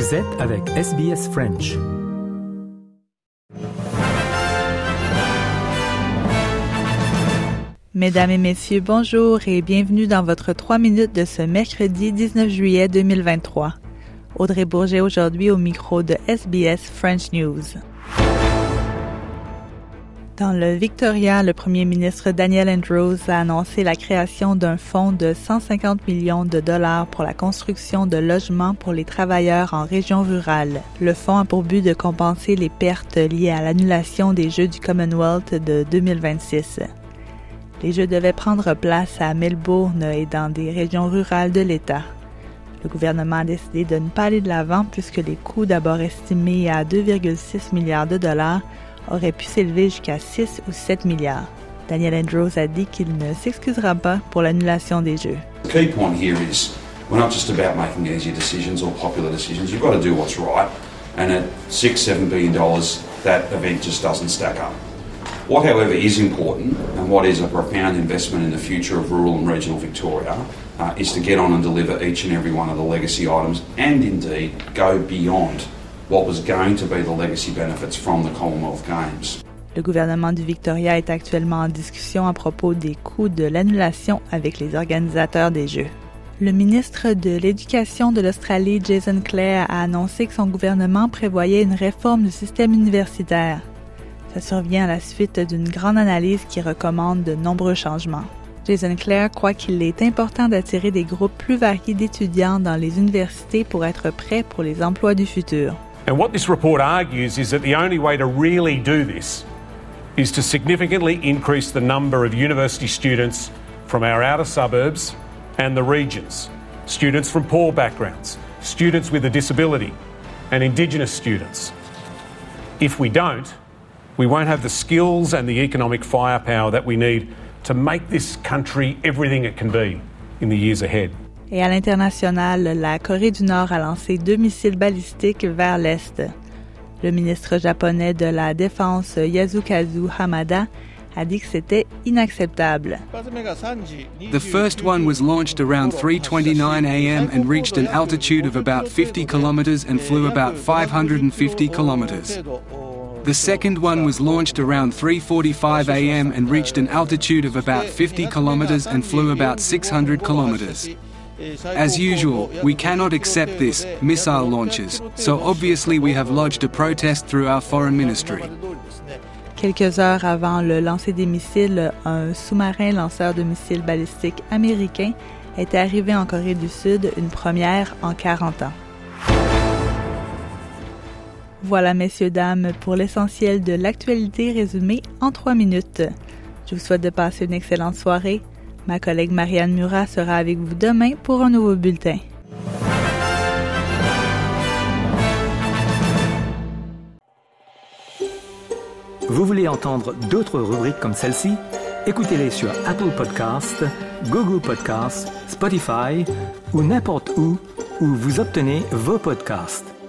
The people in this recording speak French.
Vous êtes avec SBS French. Mesdames et messieurs, bonjour et bienvenue dans votre 3 minutes de ce mercredi 19 juillet 2023. Audrey Bourget aujourd'hui au micro de SBS French News. Dans le Victoria, le premier ministre Daniel Andrews a annoncé la création d'un fonds de 150 millions de dollars pour la construction de logements pour les travailleurs en région rurale. Le fonds a pour but de compenser les pertes liées à l'annulation des Jeux du Commonwealth de 2026. Les Jeux devaient prendre place à Melbourne et dans des régions rurales de l'État. Le gouvernement a décidé de ne pas aller de l'avant puisque les coûts d'abord estimés à 2,6 milliards de dollars aurait pu s'élever jusqu'à 6 ou 7 milliards. Daniel Andrews a dit qu'il ne s'excusera pas pour l'annulation des Jeux. The key point here is we're not just about making easy decisions or popular decisions. You've got to do what's right. And at six, seven billion dollars, that event just doesn't stack up. What, however, is important and what is a profound investment in the future of rural and regional Victoria uh, is to get on and deliver each and every one of the legacy items and indeed go beyond what was going to be the legacy benefits from the Commonwealth Games. Le gouvernement du Victoria est actuellement en discussion à propos des coûts de l'annulation avec les organisateurs des Jeux. Le ministre de l'Éducation de l'Australie, Jason Clare, a annoncé que son gouvernement prévoyait une réforme du système universitaire. Ça survient à la suite d'une grande analyse qui recommande de nombreux changements. Jason Clare croit qu'il est important d'attirer des groupes plus variés d'étudiants dans les universités pour être prêts pour les emplois du futur. And what this report argues is that the only way to really do this is to significantly increase the number of university students from our outer suburbs and the regions, students from poor backgrounds, students with a disability, and Indigenous students. If we don't, we won't have the skills and the economic firepower that we need to make this country everything it can be in the years ahead. Et à l'international, la Corée du Nord a lancé deux missiles balistiques vers l'Est. Le ministre japonais de la Défense Yasukazu Hamada a dit que c'était inacceptable. The first one was launched around 3:29 a.m. and reached an altitude of about 50 kilometers and flew about 550 kilometers. The second one was launched around 3:45 a.m. and reached an altitude of about 50 kilometers and flew about 600 kilometers. As usual, we cannot accept this, missile launches, so obviously we have lodged a protest through our foreign ministry. Quelques heures avant le lancer des missiles, un sous-marin lanceur de missiles balistiques américain était arrivé en Corée du Sud, une première en 40 ans. Voilà, messieurs, dames, pour l'essentiel de l'actualité résumée en trois minutes. Je vous souhaite de passer une excellente soirée. Ma collègue Marianne Murat sera avec vous demain pour un nouveau bulletin. Vous voulez entendre d'autres rubriques comme celle-ci? Écoutez-les sur Apple Podcasts, Google Podcasts, Spotify ou n'importe où où vous obtenez vos podcasts.